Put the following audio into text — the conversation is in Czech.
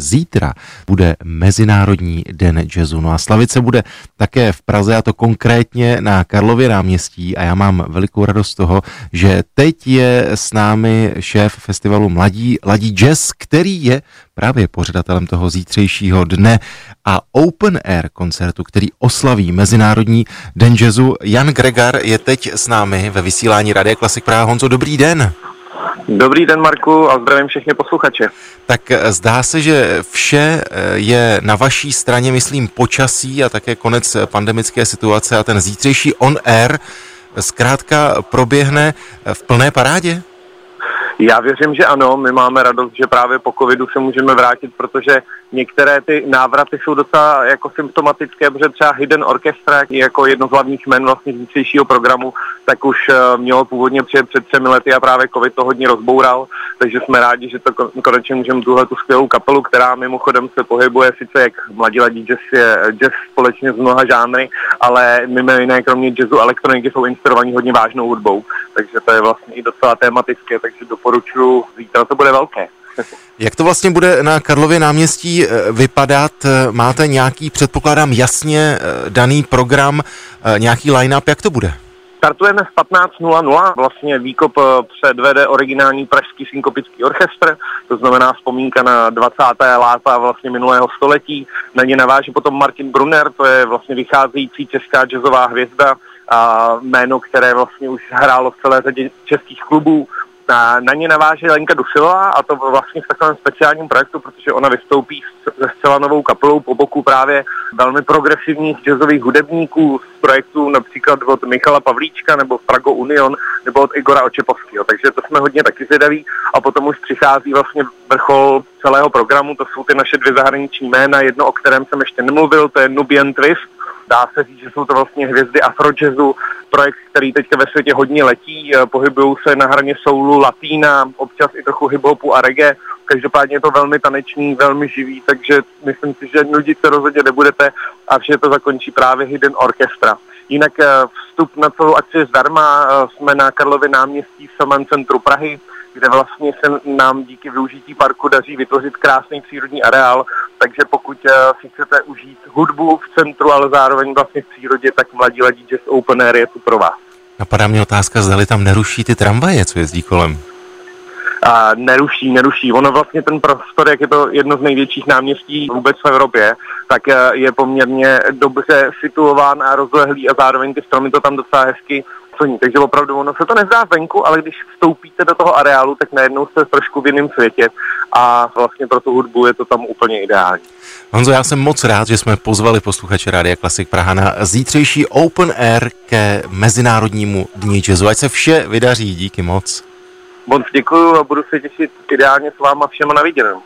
zítra bude Mezinárodní den jazzu. No a slavit se bude také v Praze a to konkrétně na Karlově náměstí a já mám velikou radost toho, že teď je s námi šéf festivalu Mladí, Ladí Jazz, který je právě pořadatelem toho zítřejšího dne a Open Air koncertu, který oslaví Mezinárodní den jazzu. Jan Gregar je teď s námi ve vysílání Radia Klasik Praha. Honzo, dobrý den. Dobrý den, Marku, a zdravím všechny posluchače. Tak eh, zdá se, že vše eh, je na vaší straně, myslím, počasí a také konec pandemické situace a ten zítřejší on-air zkrátka proběhne v plné parádě? Já věřím, že ano. My máme radost, že právě po covidu se můžeme vrátit, protože některé ty návraty jsou docela jako symptomatické, protože třeba Hidden Orchestra jako jedno z hlavních jmen vlastně zítřejšího programu, tak už eh, mělo původně přijet před třemi lety a právě covid to hodně rozboural, takže jsme rádi, že to konečně můžeme tuhle tu skvělou kapelu, která mimochodem se pohybuje sice jak mladí ladí jazz je jazz společně s mnoha žánry, ale mimo jiné kromě jazzu elektroniky jsou inspirovaní hodně vážnou hudbou, takže to je vlastně i docela tematické, takže doporučuji, zítra to bude velké. Jak to vlastně bude na Karlově náměstí eh, vypadat? Eh, máte nějaký, předpokládám, jasně eh, daný program, nějaký line-up, jak to bude? Startujeme v 15.00, vlastně výkop předvede originální pražský synkopický orchestr, to znamená vzpomínka na 20. léta vlastně minulého století. Na ně naváže potom Martin Brunner, to je vlastně vycházející česká jazzová hvězda, a jméno, které vlastně už hrálo v celé řadě českých klubů. Na, na ně naváže Lenka Dusilová a to vlastně v takovém speciálním projektu, protože ona vystoupí se zcela novou kapelou po boku právě velmi progresivních jazzových hudebníků z projektů například od Michala Pavlíčka nebo Prago Union nebo od Igora Očepovského. Takže to jsme hodně taky zvědaví a potom už přichází vlastně vrchol celého programu, to jsou ty naše dvě zahraniční jména, jedno o kterém jsem ještě nemluvil, to je Nubian Twist, dá se říct, že jsou to vlastně hvězdy afrojazzu, projekt, který teďka ve světě hodně letí, eh, pohybují se na hraně soulu, latína, občas i trochu hiphopu a reggae, každopádně je to velmi tanečný, velmi živý, takže myslím si, že nudit se rozhodně nebudete a vše to zakončí právě Hidden Orchestra. Jinak eh, vstup na celou akci je zdarma, eh, jsme na Karlově náměstí v samém centru Prahy, kde vlastně se nám díky využití parku daří vytvořit krásný přírodní areál, takže pokud uh, si chcete užít hudbu v centru, ale zároveň vlastně v přírodě, tak Mladí ladí Jazz Open Air je tu pro vás. Napadá mě otázka, zdali tam neruší ty tramvaje, co jezdí kolem. A neruší, neruší. Ono vlastně ten prostor, jak je to jedno z největších náměstí vůbec v Evropě, tak eh, je poměrně dobře situován a rozlehlý a zároveň ty stromy to tam docela hezky plní. Takže opravdu ono se to nezdá venku, ale když vstoupíte do toho areálu, tak najednou jste trošku v jiném světě a vlastně pro tu hudbu je to tam úplně ideální. Honzo, já jsem moc rád, že jsme pozvali posluchače Rádia Klasik Praha na zítřejší Open Air ke Mezinárodnímu dní jazzu. Ať se vše vydaří, díky moc. Moc děkuju a budu se těšit ideálně s váma všema na viděnou.